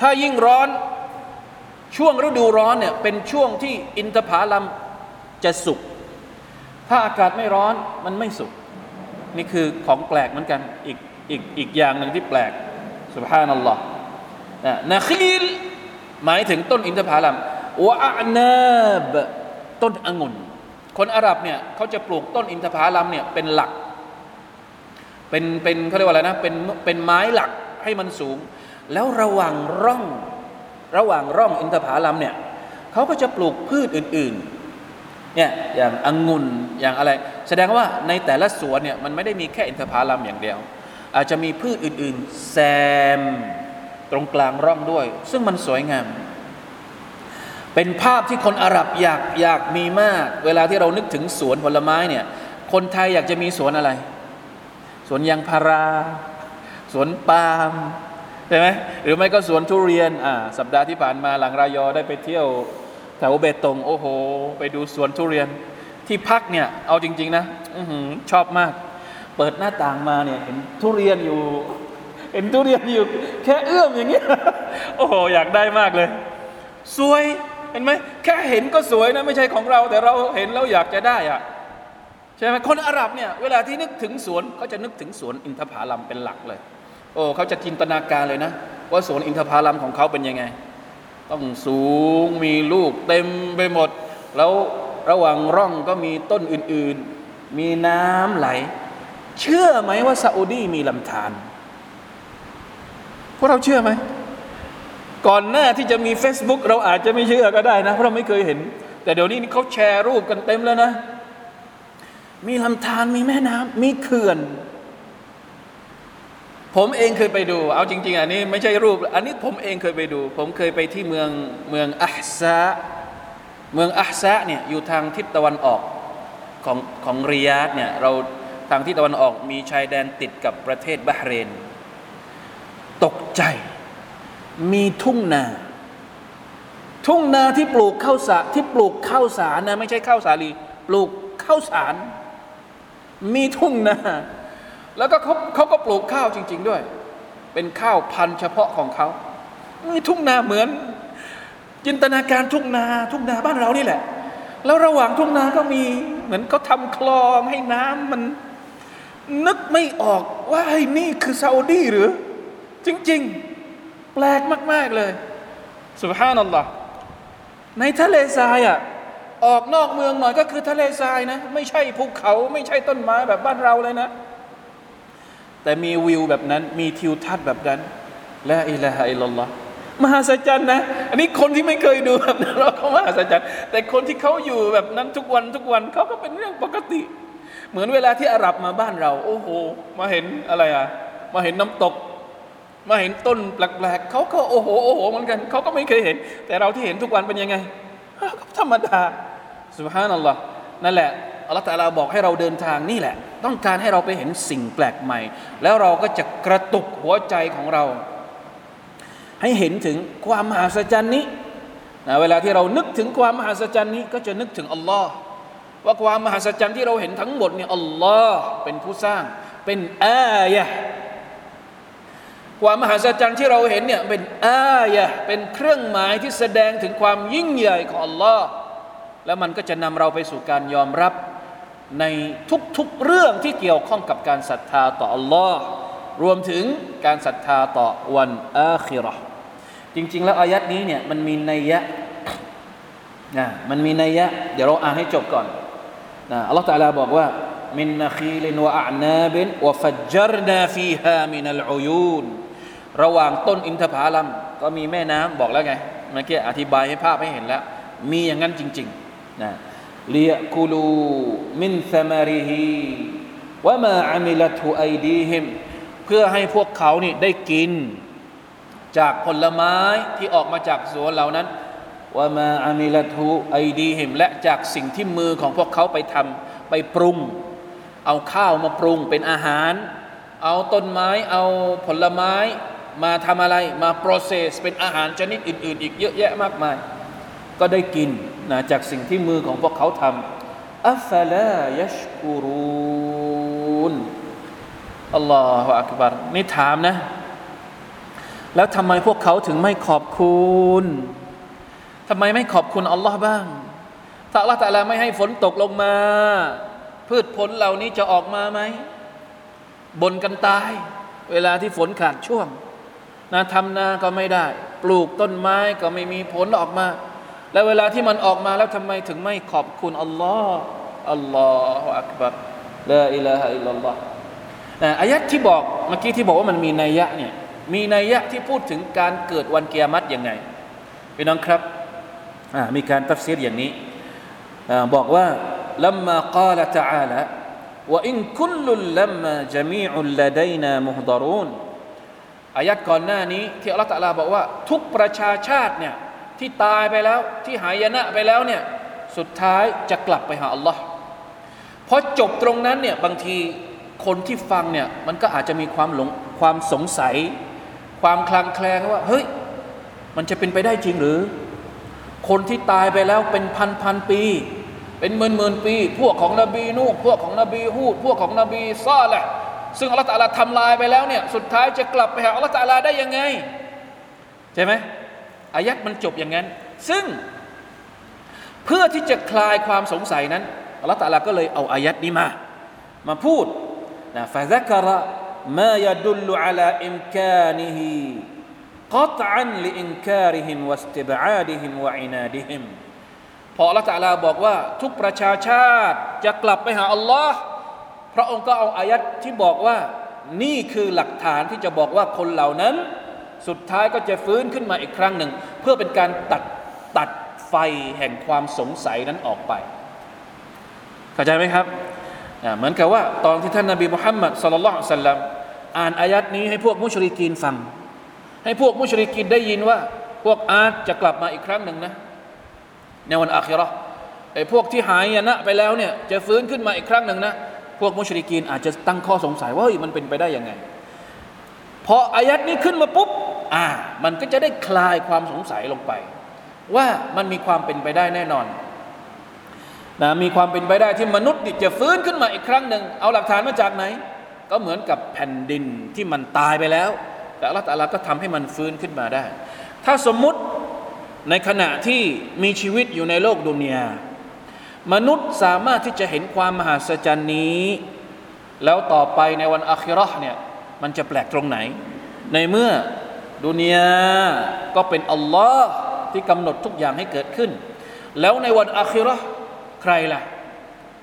ถ้ายิ่งร้อนช่วงฤดูร้อนเนี่ยเป็นช่วงที่อินทผลัมจะสุก ถ้าอากาศไม่ร้อนมันไม่สุก นี่คือของแปลกเหมือนกัน อีกอีกอีกอย่างหนึ่งที่แปลกสุบฮานัลลอฮ์นะนาคีลหมายถึงต้นอินทผลัมวะอานาบต้นองุ่น คนอาหรับเนี่ยเขาจะปลูกต้นอินทผลัมเนี่ยเป็นหลัก เป็นเป็นเขาเรียกว่าอะไรนะเป็นเป็นไม้หลักให้มันสูง แล้วระหว่างร่องระหว่างร่องอินทผลัมเนี่ยเขาก็จะปลูกพืชอื่นๆเนี่ยอย่างองุ่นอย่างอะไร แสดงว่าในแต่ละสวนเนี่ยมันไม่ได้มีแค่อินทผลัมอย่างเดียว อาจจะมีพืชอื่นๆแซมตรงกลางร่องด้วย ซึ่งมันสวยงาม เป็นภาพที่คนอาหรับอยากอยากมีมาก เวลาที่เรานึกถึงสวนผลไม้เนี่ยคนไทยอยากจะมีสวนอะไร สวนยางพารา สวนปาล์ม ใช่ไหมหรือไม่ก็สวนทุเรียนอ่าสัปดาห์ที่ผ่านมาหลังรายอได้ไปเที่ยวแถวเบตงโอ้โห ไปดูสวนทุเรียนที่พักเนี่ยเอาจริง ๆ นะอื้อหือชอบมาก เปิดหน้าต่างมาเนี่ยเห็นทุเรียนอยู่ เห็นทุเรียนอยู่ แค่เอื้อมอย่างเงี้ยโอ้โหอยากได้มากเลย สวยเห็นไหมแค่เห็นก็สวยนะไม่ใช่ของเรา แต่เราเห็นแล้วอยากจะได้อะใช่ไหมคนอาหรับเนี่ยเวลาที่นึกถึงสวนเขาจะนึกถึงสวนอินทผลัมเป็นหลักเลย โอ้เขาจะจินตนาการเลยนะ ว่าสวนอินทผลัมของเขาเป็นยังไง ต้องสูงมีลูกเต็มไปหมด แล้วระหว่างร่องก็มีต้นอื่นๆ มีน้ำไหล เชื่อไหมว่าซาอุดีมีลำธารพวกเราเชื่อไหม ก่อนหน้าที่จะมี Facebook เราอาจจะไม่เชื่อก็ได้นะ เพราะเราไม่เคยเห็น แต่เดี๋ยวนี้เขาแชร์รูปกันเต็มแล้วนะ มีลำธารมีแม่น้ำมีเขื่อน ผมเองเคยไปดู เอาจริง ๆ อันนี้ไม่ใช่รูป อันนี้ผมเองเคยไปดู ผมเคยไปที่เมืองเมืองอัฮซะเมืองอัฮซะเนี่ยอยู่ทางทิศตะวันออกของของริยาดเนี่ยเราทางทิศตะวันออกมีชายแดนติดกับประเทศบาห์เรน ตกใจ มีทุ่งนา ทุ่งนาที่ปลูกข้าวสาที่ปลูกข้าวสารนะไม่ใช่ข้าวสาลี ปลูกข้าวสาร มีทุ่งนา แล้วก็เขาเขาก็ปลูกข้าวจริง ๆ ด้วย เป็นข้าวพันธุ์เฉพาะของเขาทุ่งนาเหมือน จินตนาการทุ่งนาทุ่งนาบ้านเรานี่แหละ แล้วระหว่างทุ่งนาก็มีเหมือนเขาทำคลองให้น้ำมัน นึกไม่ออกว่าไอ้นี่คือซาอุดีหรือ จริง ๆ แปลกมาก ๆเลยสุบฮานัลลอฮ์ในทะเลทรายอะออกนอกเมืองหน่อยก็คือทะเลทรายนะ ไม่ใช่ภูเขาไม่ใช่ต้นไม้แบบบ้านเราเลยนะ แต่มีวิวแบบนั้น มีทิวทัศน์แบบนั้นละอิละฮะอิลลัลลอฮ์มหัศจรรย์นะ อันนี้คนที่ไม่เคยดูแบบนั้นเราก็มหัศจรรย์แต่คนที่เขาอยู่แบบนั้นทุกวันทุกวันเขาก็เป็นเรื่องปกติ เหมือนเวลาที่อาหรับมาบ้านเรา โอ้โห มาเห็นอะไรอะ มาเห็นน้ำตก มาเห็นต้นแปลกๆเขาก็โอ้โหโอ้โหเหมือนกันเขาก็ไม่เคยเห็น แต่เราที่เห็นทุกวันเป็นยังไงธรรมดาสุบฮานัลลอฮ์นั่นแหละอัลลอฮฺตะอาลาบอกให้เราเดินทางนี่แหละ ต้องการให้เราไปเห็นสิ่งแปลกใหม่ แล้วเราก็จะกระตุกหัวใจของเรา ให้เห็นถึงความมหัศจรรย์นี้นะเวลาที่เรานึกถึงความมหัศจรรย์นี้ก็จะนึกถึงอัลลอฮ์ว่าความมหัศจรรย์ที่เราเห็นทั้งหมดเนี่ยอัลลอฮ์เป็นผู้สร้างเป็นอายะห์ความมหัศจรรย์ที่เราเห็นเนี่ยเป็นอายะห์เป็นเครื่องหมายที่แสดงถึงความยิ่งใหญ่ของอัลลอฮ์แล้วมันก็จะนำเราไปสู่การยอมรับ ในทุกๆเรื่องที่เกี่ยวข้องกับการศรัทธาต่ออัลลอฮ์รวมถึงการศรัทธาต่อวันอาคิราจริง ๆ แล้วอายัดนี้เนี่ยมันมีนัยยะนะมันมีนัยยะเดี๋ยวเราอ่านให้จบก่อนนะอัลลอฮฺตะลาบอกว่ามินนคีลินวะอานาบินวะฟัจจรนาฟีฮามินัลอุยูนระหว่างต้นอินทผลัมก็มีแม่น้ำบอกแล้วไงเมื่อกี้อธิบายให้ภาพให้เห็นแล้ว มีอย่างนั้นจริง ๆ นะ ลียกูลูมินซมาริฮีวะมาอามิลัตุไอดีฮิมเพื่อให้พวกเขานี่ได้กิน จากผลไม้ที่ออกมาจากสวนเหล่านั้นว่ามาอามิลทุไอดีหิมและจากสิ่งที่มือของพวกเขาไปทำไปปรุง เอาข้าวมาปรุงเป็นอาหาร เอาต้นไม้เอาผลไม้มาทำอะไรมา process เป็นอาหารชนิดอื่น ๆ อีกเยอะแยะมากมาย ก็ได้กินนะจากสิ่งที่มือของพวกเขาทำอัฟลายัชกุรูนอัลลอฮฺอักบารนี่ถามนะ แล้วทำไมพวกเขาถึงไม่ขอบคุณทำไมไม่ขอบคุณอัลลอฮ์บ้าง ถ้าอัลลอฮ์แต่ละไม่ให้ฝนตกลงมา พืชผลเหล่านี้จะออกมาไหมบนกันตาย เวลาที่ฝนขาดช่วงนาทำนาก็ไม่ได้ ปลูกต้นไม้ก็ไม่มีผลออกมา แล้วเวลาที่มันออกมาแล้วทำไมถึงไม่ขอบคุณอัลลอฮ์الله أكبر لا إله إلا الله อายัดที่บอกเมื่อกี้ที่บอกว่ามันมีนัยยะเนี่ยมีนัยยะที่พูดถึงการเกิดวันกิยามัตยังไงพี่น้องครับมีการตัฟซีรอย่างนี้บอกว่าลัมมากาลตะอาลาว่าอินคุลลุลลัมมาจมีอุลลดัยนามุฮดารูนอายัดก่อนหน้านี้ที่อัลลอฮฺตะลาบอกว่า ทุกประชาชาติเนี่ย ที่ตายไปแล้วที่หายนะไปแล้วเนี่ยสุดท้ายจะกลับไปหาอัลลอฮ์พอจบตรงนั้นเนี่ยบางทีคนที่ฟังเนี่ยมันก็อาจจะมีความหลงความสงสัย ความคลางแคลงว่าเฮ้ยมันจะเป็นไปได้จริงหรือ คนที่ตายไปแล้วเป็นพันพันปี เป็นหมื่นหมื่นปี พวกของนบีนูพวกของนบีฮูดพวกของนบีซาแหละซึ่งอัลลอฮฺตะลาทำลายไปแล้วเนี่ยสุดท้ายจะกลับไปหาอัลลอฮฺตะลาได้ยังไง ใช่ไหม อายัดมันจบอย่างนั้น ซึ่งเพื่อที่จะคลายความสงสัยนั้นอัลลตาลาก็เลยเอาอายัดนี้มา มาพูดนะฟาซักระมายดุลอัลาอิมคานิฮีกัตอันลิอินคาริฮิมวัสติบอาดิฮิมวะอินาดิฮิมพออัลลตาลาบอกว่าทุกประชาชาติจะกลับไปหาอัลลอฮ์พระองค์ก็เอาอายัดที่บอกว่า นี่คือหลักฐานที่จะบอกว่าคนเหล่านั้น สุดท้ายก็จะฟื้นขึ้นมาอีกครั้งหนึ่ง เพื่อเป็นการตัดตัดไฟแห่งความสงสัยนั้นออกไป เข้าใจไหมครับ เหมือนกับว่าตอนที่ท่านนาบีมุฮัมมัดสุลลัลสัลลัมอ่านอายัดนี้ให้พวกมุชริกีนฟัง ให้พวกมุชริกินได้ยินว่า พวกอาร์ตจะกลับมาอีกครั้งหนึ่งนะในวันอาคิรอไอ้พวกที่หายนะไปแล้วเนี่ยจะฟื้นขึ้นมาอีกครั้งหนึ่งนะพวกมุชริกีนอาจจะตั้งข้อสงสัยว่าเฮ้ยมันเป็นไปได้ยังไง ออายัดนี้ขึ้นมาปุ๊บอ่า มันก็จะได้คลายความสงสัยลงไป ว่ามันมีความเป็นไปได้แน่นอนนะมีความเป็นไปได้ที่มนุษย์จะฟื้นขึ้นมาอีกครั้งหนึ่งเอาหลักฐานมาจากไหน ก็เหมือนกับแผ่นดินที่มันตายไปแล้ว แต่อัลลอฮฺตาลาก็ทำให้มันฟื้นขึ้นมาได้ ถ้าสมมุติในขณะที่มีชีวิตอยู่ในโลกดุนยามนุษย์สามารถที่จะเห็นความมหัศจรรย์นี้ แล้วต่อไปในวันอาคิรอห์เนี่ย มันจะแปลกตรงไหน ในเมื่อดุนยาก็เป็นอัลลอฮ์ที่กำหนดทุกอย่างให้เกิดขึ้น แล้วในวันอาคิเราะห์ใครล่ะ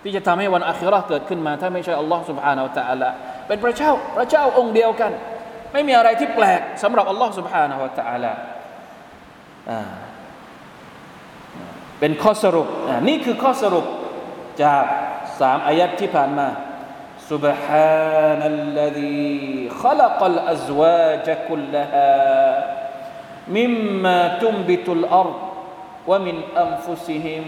ที่จะทำให้วันอาคิเราะห์เกิดขึ้นมา ถ้าไม่ใช่อัลลอฮ์ سبحانه และ تعالى เป็นพระเจ้าพระเจ้าองค์เดียวกัน ไม่มีอะไรที่แปลกสำหรับอัลลอฮ์ سبحانه และ تعالى อ่าเป็นข้อสรุปอ่านี่คือข้อสรุปจากสามอายัดที่ผ่านมา سبحان الذي خلق الأزواج كلها مما تنبت الأرض ومن أنفسهم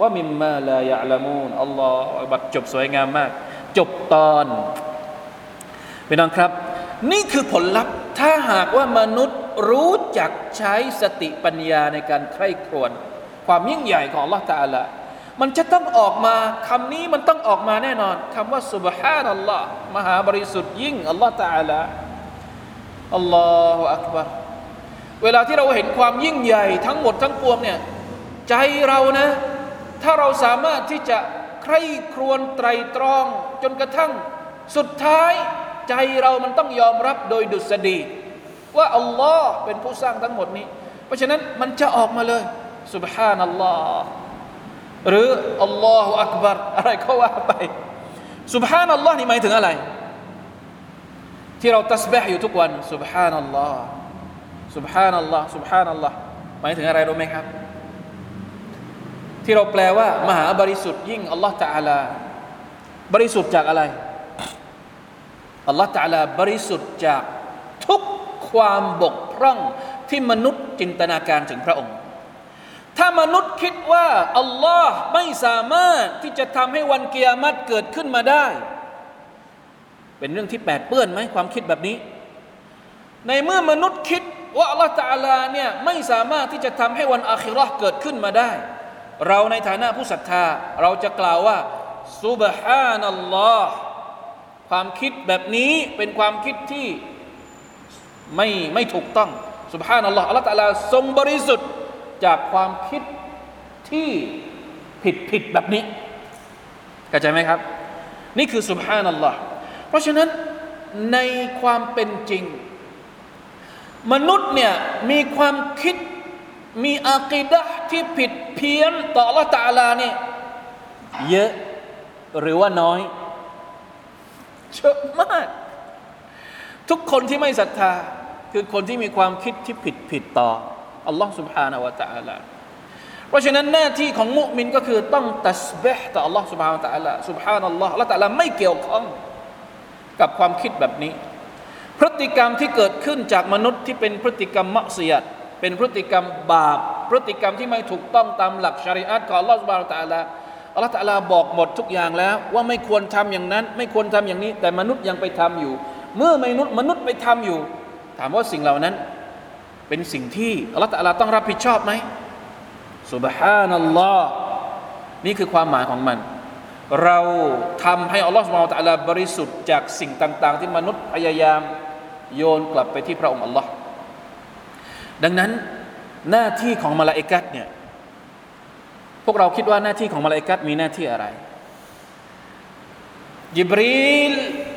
ومما لا يعلمون อัลลอฮฺบัดจบสวยงามมาก จบตอนพี่น้องครับ นี่คือผลลัพธ์ ถ้าหากว่ามนุษย์รู้จักใช้สติปัญญาในการใคร่ครวญความยิ่งใหญ่ของ Allah ตาละ มันจะต้องออกมาคำนี้มันต้องออกมาแน่นอนคำว่าสุบฮานัลลอฮ์มหาบริสุทธิ์ยิ่งอัลลอฮ์ตาลาอัลลอฮฺอักบารเวลาที่เราเห็นความยิ่งใหญ่ทั้งหมดทั้งปวงเนี่ยใจเรานะ ถ้าเราสามารถที่จะใคร่ครวญไตรตรอง จนกระทั่งสุดท้ายใจเรามันต้องยอมรับโดยดุษฎีว่าอัลลอฮ์เป็นผู้สร้างทั้งหมดนี้ เพราะฉะนั้นมันจะออกมาเลยสุบฮานัลลอฮ์ หรืออัลลอฮฺอักบารอะไรก็ว่าไปสุบฮานัลลอฮ์นี่หมายถึงอะไร ที่เราตัสบะอยู่ทุกวันสุบฮานัลลอฮ์สุบฮานัลลอฮ์สุบฮานัลลอฮ์หมายถึงอะไรรู้ไหมครับ ที่เราแปลว่า มหาบริสุทธิ์ยิ่งอัลลอฮ์ตะอาลาบริสุทธิ์จากอะไรอัลลอฮ์ตะอาลาบริสุทธิ์จากทุกความบกพร่องที่มนุษย์จินตนาการถึงพระองค์ ถ้ามนุษย์คิดว่าอัลลอฮ์ไม่สามารถที่จะทำให้วันเกียรติเกิดขึ้นมาได้ เป็นเรื่องที่แปดเปื้อนไหมความคิดแบบนี้ ในเมื่อมนุษย์คิดว่าอัลลอฮ์ตาลาเนี่ยไม่สามารถที่จะทำให้วันอาคิราะห์เกิดขึ้นมาได้ เราในฐานะผู้ศรัทธาเราจะกล่าวว่าซุบฮานัลลอฮ์ความคิดแบบนี้เป็นความคิดที่ไม่ไม่ถูกต้องสุบฮานัลลอฮ์อัลลอฮ์ตาลาทรงบริสุทธิ์ จากความคิดที่ผิดผิดแบบนี้เข้าใจไหมครับ นี่คือสุบฮานัลลอฮ์เพราะฉะนั้นในความเป็นจริง มนุษย์เนี่ยมีความคิดมีอากีดะที่ผิดเพี้ยนต่อ Allah ตาลานี่เยอะหรือว่าน้อยเยอะมาก ทุกคนที่ไม่ศรัทธาคือคนที่มีความคิดที่ผิดผิดต่อ Allah سبحانه และ تعالى เพราะฉะนั้นหน้าที่ของมุมินก็คือต้องตัสบห์ต่อ Allah سبحانه และ تعالى سبحان الله Allah تعالى ไม่เกี่ยวข้องกับความคิดแบบนี้ พฤติกรรมที่เกิดขึ้นจากมนุษย์ที่เป็นพฤติกรรมมักเสียดเป็นพฤติกรรมบาป พฤติกรรมที่ไม่ถูกต้องตามหลักชริอะห์ของ Allah سبحانه และ تعالى อัลลอฮฺตะลาบอกหมดทุกอย่างแล้ว ว่าไม่ควรทำอย่างนั้น ไม่ควรทำอย่างนี้ แต่มนุษย์ยังไปทำอยู่ เมื่อมนุษย์มนุษย์ไปทำอยู่ ถามว่าสิ่งเหล่านั้น เป็นสิ่งที่อัลลอฮฺตะลาต้องรับผิดชอบไหมสุบฮานัลลอฮ์นี่คือความหมายของมัน เราทำให้อัลลอฮฺสุบฮานะตะลาบริสุทธิ์จากสิ่งต่าง ๆ ที่มนุษย์พยายามโยนกลับไปที่พระองค์อัลลอฮ์ดังนั้นหน้าที่ของมาลาอิกัตเนี่ยพวกเราคิดว่าหน้าที่ของมาลาอิกัตมีหน้าที่อะไรยิบรีล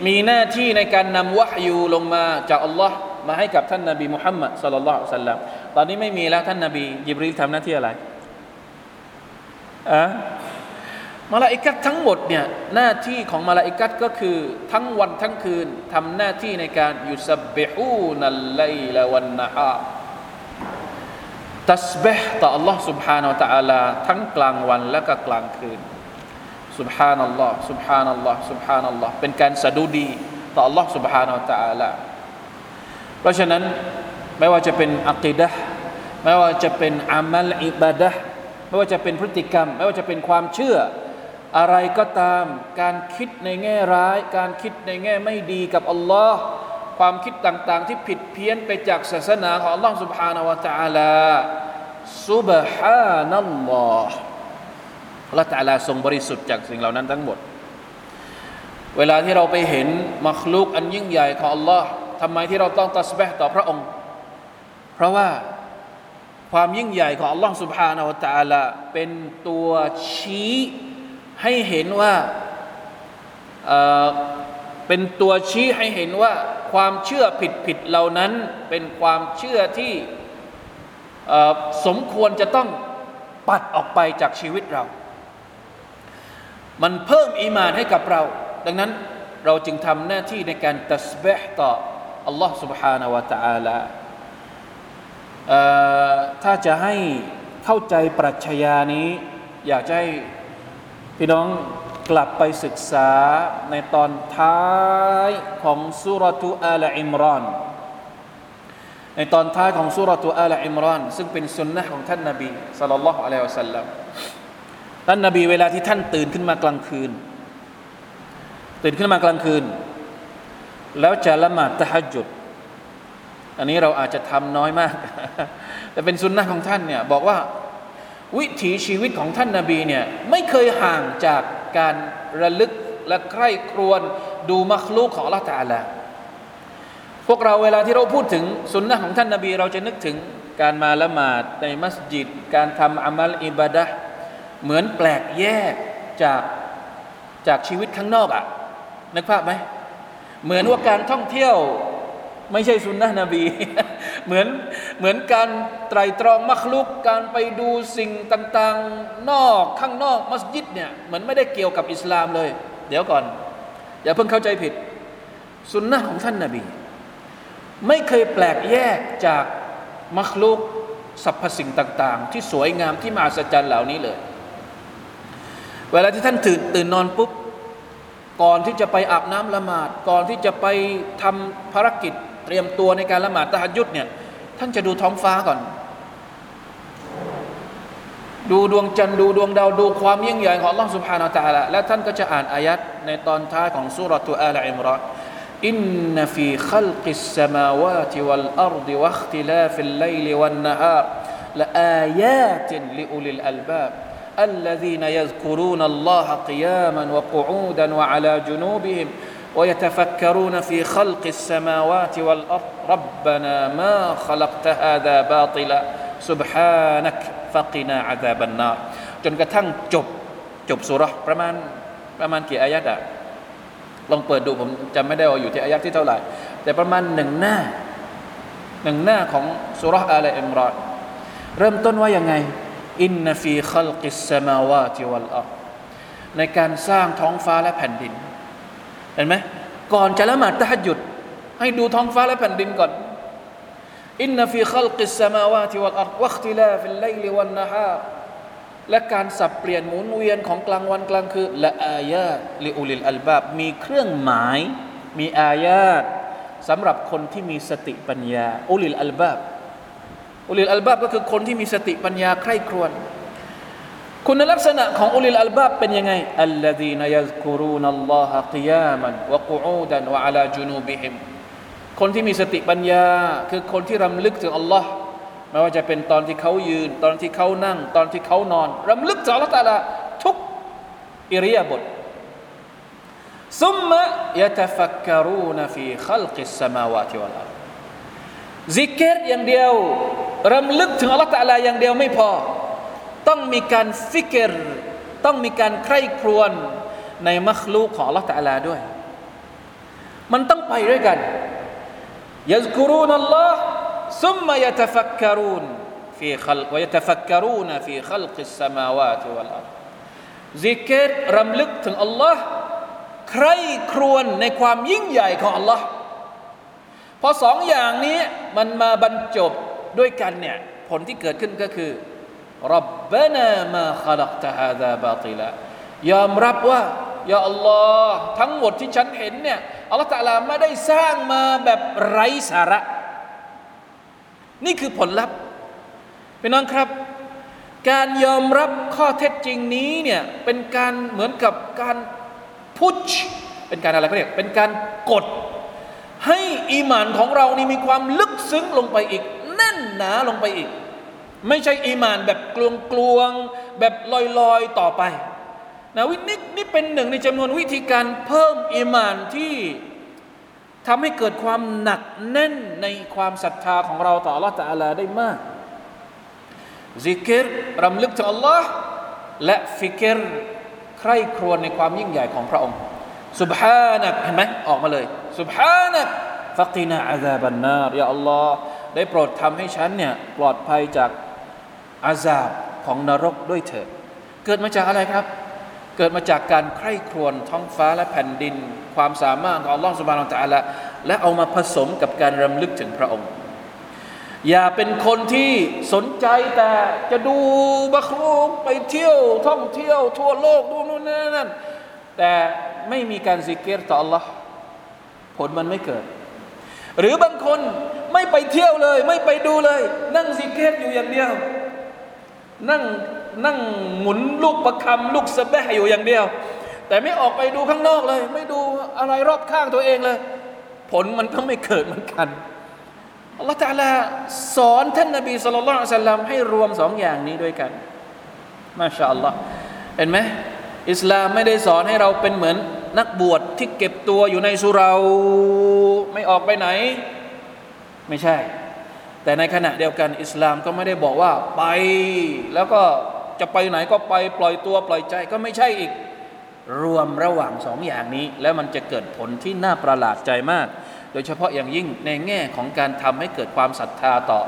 มีหน้าที่ในการนำวะฮยูลงมาจากอัลลอฮ์ มาให้กับท่านนาบีมุฮัมมัดสัลลัลลอฮุสัลลัมตอนนี้ไม่มีแล้วท่านนาบียิบรีลทำหน้าที่อะไรอะมาลาอิกัตทั้งหมดเนี่ยหน้าที่ของมาลาอิกัตก็คือ ทั้งวันทั้งคืนทำหน้าที่ในการยุสบบิฮูนัลไลลวันนะฮาตัสบห์ต่อ Allah سبحانه และ تعالى ทั้งกลางวันและก็กลางคืน سبحان الله سبحان الله سبحان الله เป็นการสะดุดีต่อ Allah سبحانه และ تعالى เพราะฉะนั้นไม่ว่าจะเป็นอักีดะไม่ว่าจะเป็นอามัลอิบาดะไม่ว่าจะเป็นพฤติกรรม ไม่ว่าจะเป็นความเชื่อ อะไรก็ตามการคิดในแง่ร้าย การคิดในแง่ไม่ดีกับอัลลอฮ์ความคิดต่าง ๆ ที่ผิดเพี้ยนไปจากศาสนาของ Allah سبحانه และ تعالى سبحان الله อัลลอฮฺตาลาทรงบริสุทธิ์จากสิ่งเหล่านั้นทั้งหมด เวลาที่เราไปเห็นมัคลุกอันยิ่งใหญ่ของ Allah ทำไมที่เราต้องตัสบะต่อพระองค์ เพราะว่าความยิ่งใหญ่ของอัลลอฮ์สุบฮานาวตาละเป็นตัวชี้ให้เห็นว่าเเป็นตัวชี้ให้เห็นว่าความเชื่อผิดผิดเหล่านั้น เป็นความเชื่อที่สมควรจะต้องปัดออกไปจากชีวิตเรา มันเพิ่มอีมานให้กับเรา ดังนั้นเราจึงทำหน้าที่ในการตัสบะต่อ อัลลอฮ์ سبحانه และ تعالى ถ้าจะให้เข้าใจปรัชญานี้ อยากให้พี่น้องกลับไปศึกษาในตอนท้ายของสุรทูอาลอิมรอนในตอนท้ายของสุรทูอาลอิมรอนซึ่งเป็นสุนนะของท่านนาบีสัลลัลลอฮุอะลัยฮิวะสัลลัมท่านนาบีเวลาที่ท่านตื่นขึ้นมากลางคืน ตื่นขึ้นมากลางคืน แล้วจะละหมาดตะฮัจุด อันนี้เราอาจจะทำน้อยมาก แต่เป็นสุนนะของท่านเนี่ยบอกว่าวิถีชีวิตของท่านนาบีเนี่ยไม่เคยห่างจากการระลึกและใคร่ครวญดูมัคลูกของอัลลอฮฺตาลาพวกเราเวลาที่เราพูดถึงสุนนะของท่านนาบี เราจะนึกถึงการมาละหมาดในมัสยิด การทำอามัลอิบาดะเหมือนแปลกแยกจากจากชีวิตข้างนอกอะ่ะนึกภาพไหม เหมือนว่าการท่องเที่ยวไม่ใช่สุนนะนบี เหมือนเหมือนการไตรตรองมักลุกการไปดูสิ่งต่างๆ นอกข้างนอกมัสยิดเนี่ยเหมือนไม่ได้เกี่ยวกับอิสลามเลย เดี๋ยวก่อน อย่าเพิ่งเข้าใจผิด สุนนะของท่านนาบี ไม่เคยแปลกแยกจากมักลุกสรรพสิ่งต่างๆ ที่สวยงามที่มาสัจจันเหล่านี้เลย เวลาที่ท่านตื่นตื่นนอนปุ๊บ ก่อนที่จะไปอาบน้ำละหมาด ก่อนที่จะไปทำภารกิจเตรียมตัวในการละหมาดตะฮัยุดเนี่ยท่านจะดูท้องฟ้าก่อน ดูดวงจันทร์ดูดวงดาวดูความยิ่งใหญ่ของ Allah سبحانه และ تعالى และท่านก็จะอ่านอายัดในตอนท้ายของสุรทูอาลอิมรอนอินนฟีขัลกิสสมาวาติวัลอัรดิวัคติลาฟิลไลลิวันนฮารละอายาติลิอุลิลอัลบาบ الذين يذكرون الله قياما وقعودا وعلى جنوبهم ويتفكرون في خلق السماوات والارض ربنا ما خلقت هذا باطلا سبحانك فقنا عذاب النار จนกระทั่งจบจบสุรประมาณประมาณกี่อายะดอะลองเปิดดูผมจำไม่ได้ว่าอยู่ที่อายะที่เท่าไหร่ แต่ประมาณหนึ่งหน้าหนึ่งหน้าของสุรอาลอิมรอนเริ่มต้นว่ายังไง إن في خلق السماوات والأرض ในการสร้างท้องฟ้าและแผ่นดิน เห็นไหมก่อนจะละหมาดตะฮัจญุด ให้ดูท้องฟ้าและแผ่นดินก่อนإن في خلق السماوات والأرض واختلاف الليل والنهار และการสับเปลี่ยนหมุนเวียนของกลางวันกลางคืนلآيات لأولي الألباب มีเครื่องหมาย มีอายาตสำหรับคนที่มีสติปัญญา أولي الألباب أولي الألباب ก็คือคนที่มีสติปัญญาใคร่ครวญคุณลักษณะของ أولي الألباب เป็นยังไง الذين يذكرون الله قياما وقعودا وعلى جنوبهم คนที่มีสติปัญญา คือคนที่รำลึกถึงอัลลอฮ์ไม่ว่าจะเป็นตอนที่เขายืน ตอนที่เขานั่ง ตอนที่เขานอนรำลึกถึงอัลลอฮ์ตาลาทุกอิริยาบถซุมมะยะตฟักกรูนฟีขัลกิสสมาวาติวัลอัลซิกเกตอย่างเดียว รำลึกถึงอัลลอฮฺตะลาอย่างเดียวไม่พอ ต้องมีการ فكر ต้องมีการใคร่ครวญใน مخلوق ของอัลลอฮฺตะลาด้วย มันต้องไปด้วยกันيذكرون الله ثم يتفكرونฟีขลวยตฟักกรูนฟีขลกิสสมาวาติวัลอัรซิกเกตรำลึกถึงอัลลอฮ์ใคร่ครวญในความยิ่งใหญ่ของอัลลอฮ์พอสองอย่างนี้มันมาบรรจบ ด้วยกันเนี่ยผลที่เกิดขึ้นก็คือรับบนามาขลักตะฮาดาบาติละยอมรับว่ายาอัลลอฮ์ทั้งหมดที่ฉันเห็นเนี่ยอัลลอฮฺตะลาไม่ได้สร้างมาแบบไร้สาระ นี่คือผลลัพธ์พี่น้องครับ การยอมรับข้อเท็จจริงนี้เนี่ยเป็นการเหมือนกับการพุชเป็นการอะไรก็เรียกเป็นการกด ให้อีมานของเรานี่มีความลึกซึ้งลงไปอีก แน่นหนาลงไปอีก ไม่ใช่อีมานแบบกลวงๆแบบลอยๆต่อไปนะวินี่นี่เป็นหนึ่งในจำนวนวิธีการเพิ่มอีมานที่ทำให้เกิดความหนักแน่นในความศรัทธาของเราต่อ Allah ตะอาลาได้มากซิกรรำลึกถึง Allah และฟิกรใคร่ครวญในความยิ่งใหญ่ของพระองค์ سبحانك เห็นไหมออกมาเลย سبحانك فقنا عذاب النار ยาอัลลอฮ์ ได้โปรดทำให้ฉันเนี่ยปลอดภัยจากอาซาบของนรกด้วยเถิดเกิดมาจากอะไรครับ เกิดมาจากการใคร่ครวญท้องฟ้าและแผ่นดิน ความสามารถของอัลลอฮฺสุบานตะอัละและเอามาผสมกับการรำลึกถึงพระองค์ อย่าเป็นคนที่สนใจแต่จะดูบัครูไปเที่ยวท่องเที่ยวทั่วโลกดูนู่นนั่นนั่นแต่ไม่มีการซิกเกตต่อ Allah ผลมันไม่เกิด หรือบางคน ไม่ไปเที่ยวเลย ไม่ไปดูเลย นั่งซิกเกตอยู่อย่างเดียว นั่งนั่งหมุนลูกประคำลูกสะแบะอยู่อย่างเดียว แต่ไม่ออกไปดูข้างนอกเลย ไม่ดูอะไรรอบข้างตัวเองเลย ผลมันก็ไม่เกิดเหมือนกันอัลลอฮฺตาลาสอนท่านนบีสุลต่านสัลลัมให้รวมสองอย่างนี้ด้วยกัน มาชาอัลลอฮ์เห็นไหมอิสลามไม่ได้สอนให้เราเป็นเหมือนนักบวชที่เก็บตัวอยู่ในสุราไม่ออกไปไหน ไม่ใช่ แต่ในขณะเดียวกัน อิสลามก็ไม่ได้บอกว่าไป แล้วก็จะไปไหนก็ไปปล่อยตัวปล่อยใจก็ไม่ใช่อีก รวมระหว่างสองอย่างนี้ แล้วมันจะเกิดผลที่น่าประหลาดใจมาก โดยเฉพาะอย่างยิ่งในแง่ของการทำให้เกิดความศรัทธาต่อ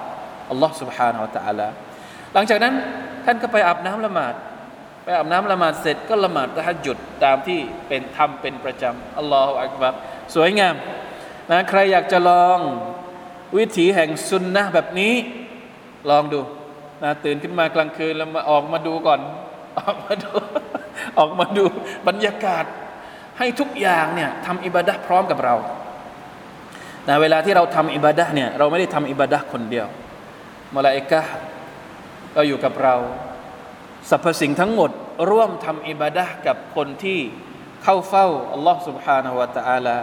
อัลลอฮ์ سبحانه และ تعالى หลังจากนั้นท่านก็ไปอาบน้ำละหมาด ไปอาบน้ำละหมาดเสร็จก็ละหมาดตะฮัจจุดตามที่เป็นทำเป็นประจำอัลลอฮฺอักบัรสวยงามนะใครอยากจะลอง วิถีแห่งสุนนะแบบนี้ลองดูนะตื่นขึ้นมากลางคืนแล้วมาออกมาดูก่อน ออกมาดู ออกมาดูบรรยากาศให้ทุกอย่างเนี่ยทำอิบาดะพร้อมกับเรานะเวลาที่เราทำอิบาดะเนี่ยเราไม่ได้ทำอิบาดะคนเดียวมลาอิกะห์ก็อยู่กับเราสรรพสิ่งทั้งหมด ร่วมทำอิบาดะกับคนที่เข้าเฝ้าอัลลอฮ์ سبحانه และ تعالى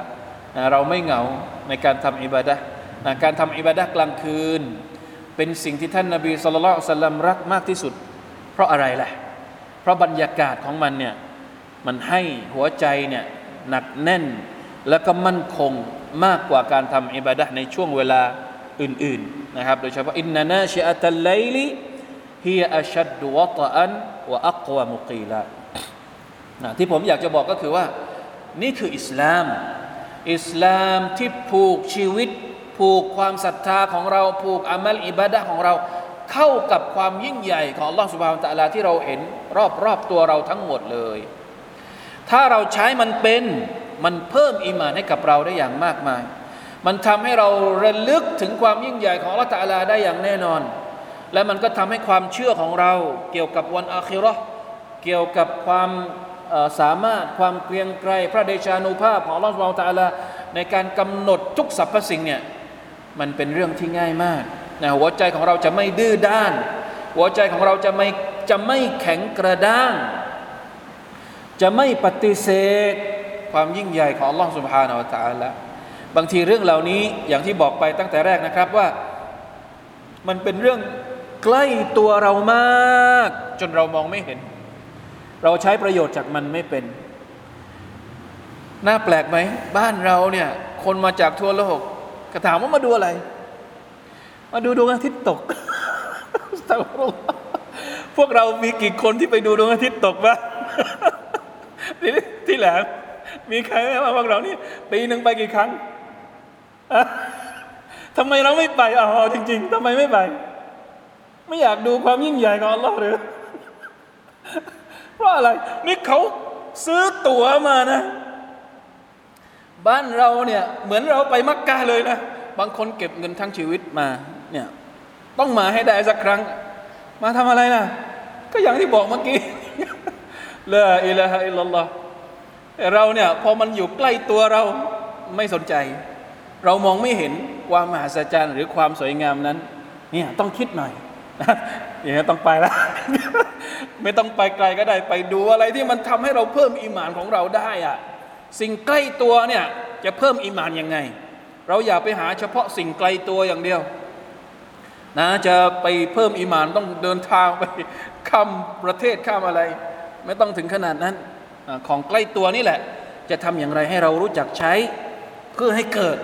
นะเราไม่เหงาในการทำอิบาดะ นะการทำอิบาดะกลางคืน เป็นสิ่งที่ท่านนาบีสุลต่านสัลลัมรักมากที่สุด เพราะอะไรล่ะ เพราะบรรยากาศของมันเนี่ยมันให้หัวใจเนี่ยหนักแน่นแล้วก็มั่นคงมากกว่าการทำอิบาดะในช่วงเวลาอื่นๆนะครับโดยเฉพาะอินนานาชิอัตัลไลลิฮีอัชัดวะตอันวะอักวะมุกีลานะที่ผมอยากจะบอกก็คือว่า นี่คืออิสลาม อิสลามที่ผูกชีวิต ผูกความศรัทธาของเราผูกอามัลอิบาดะของเราเข้ากับความยิ่งใหญ่ของ Allah Subhanahu Wa Taala ที่เราเห็นรอบๆตัวเราทั้งหมดเลย ถ้าเราใช้มันเป็นมันเพิ่มอีมานให้กับเราได้อย่างมากมาย มันทำให้เราระลึกถึงความยิ่งใหญ่ของ Allah Taala ได้อย่างแน่นอน และมันก็ทำให้ความเชื่อของเรา เกี่ยวกับวันอาคิราะห์เกี่ยวกับความสามารถความเกรียงไกรพระเดชานุภาพของ Allah Subhanahu Wa Taala ในการกำหนดทุกสรรพสิ่งเนี่ย มันเป็นเรื่องที่ง่ายมากนะหัวใจของเราจะไม่ดื้อด้าน หัวใจของเราจะไม่จะไม่แข็งกระด้าง จะไม่ปฏิเสธความยิ่งใหญ่ของ Allah Subhanahu Wa Taala บางทีเรื่องเหล่านี้อย่างที่บอกไปตั้งแต่แรกนะครับว่า มันเป็นเรื่องใกล้ตัวเรามาก จนเรามองไม่เห็น เราใช้ประโยชน์จากมันไม่เป็น น่าแปลกไหม บ้านเราเนี่ย คนมาจากทั่วโลก ก็ถามว่ามาดูอะไร มาดูดวงอาทิตย์ตกพวกเรามีกี่คนที่ไปดูดวงอาทิตย์ตกบ้างที่แหลมมีใครไหมว่าพวกเรานี่ปีหนึ่งไปกี่ครั้งทำไมเราไม่ไปอ๋อจริง ๆทำไมไม่ไป ไม่อยากดูความยิ่งใหญ่ของอัลลอฮ์หรือเพราะอะไร นี่เขาซื้อตั๋วมานะ บ้านเราเนี่ยเหมือนเราไปมักกะเลยนะ บางคนเก็บเงินทั้งชีวิตมาเนี่ยต้องมาให้ได้สักครั้ง มาทำอะไรล่ะก็อย่างที่บอกเมื่อกี้ละอิละฮะอิลลัลลอฮ์เราเนี่ยพอมันอยู่ใกล้ตัวเราไม่สนใจ เรามองไม่เห็นความมหัศจรรย์หรือความสวยงามนั้นเนี่ยต้องคิดหน่อยอย่างนี้ต้องไปแล้ว ไม่ต้องไปไกลก็ได้ไปดูอะไรที่มันทำให้เราเพิ่มอิมานของเราได้อะ สิ่งใกล้ตัวเนี่ยจะเพิ่มอิมานยังไง เราอย่าไปหาเฉพาะสิ่งไกลตัวอย่างเดียวนะจะไปเพิ่มอิมานต้องเดินทางไปข้ามประเทศข้ามอะไร ไม่ต้องถึงขนาดนั้นของใกล้ตัวนี่แหละ จะทำอย่างไรให้เรารู้จักใช้ เพื่อให้เกิด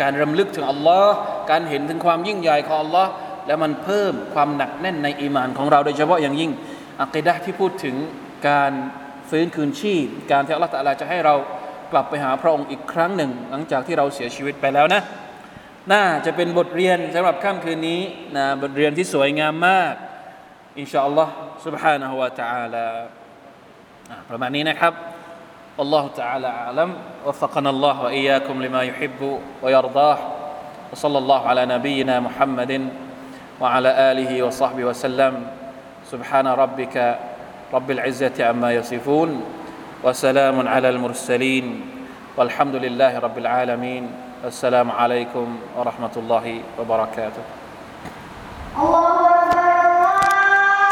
การรำลึกถึงอัลลอฮ์การเห็นถึงความยิ่งใหญ่ของอัลลอฮ์แล้วมันเพิ่มความหนักแน่นในอีมานของเราโดยเฉพาะอย่างยิ่งอัคดะที่พูดถึงการ ฟื้นคืนชีพ การที่อัลลอฮฺตจะให้เรากลับไปหาพระองค์อีกครั้งหนึ่ง หลังจากที่เราเสียชีวิตไปแล้วนะ น่าจะเป็นบทเรียนสำหรับค่ำคืนนี้นะบทเรียนที่สวยงามมาก อินชาอัลลอฮ์ سبحانه และ تعالى ประมาณนี้นะครับ والله تعالى أعلم وفقنا الله وإياكم لما يحب ويرضاه وصلى الله على نبينا محمد وعلى آله وصحبه وسلم سبحان ربك رب العزة عما يصفون وسلام على المرسلين والحمد لله رب العالمين السلام عليكم ورحمة الله وبركاته. الله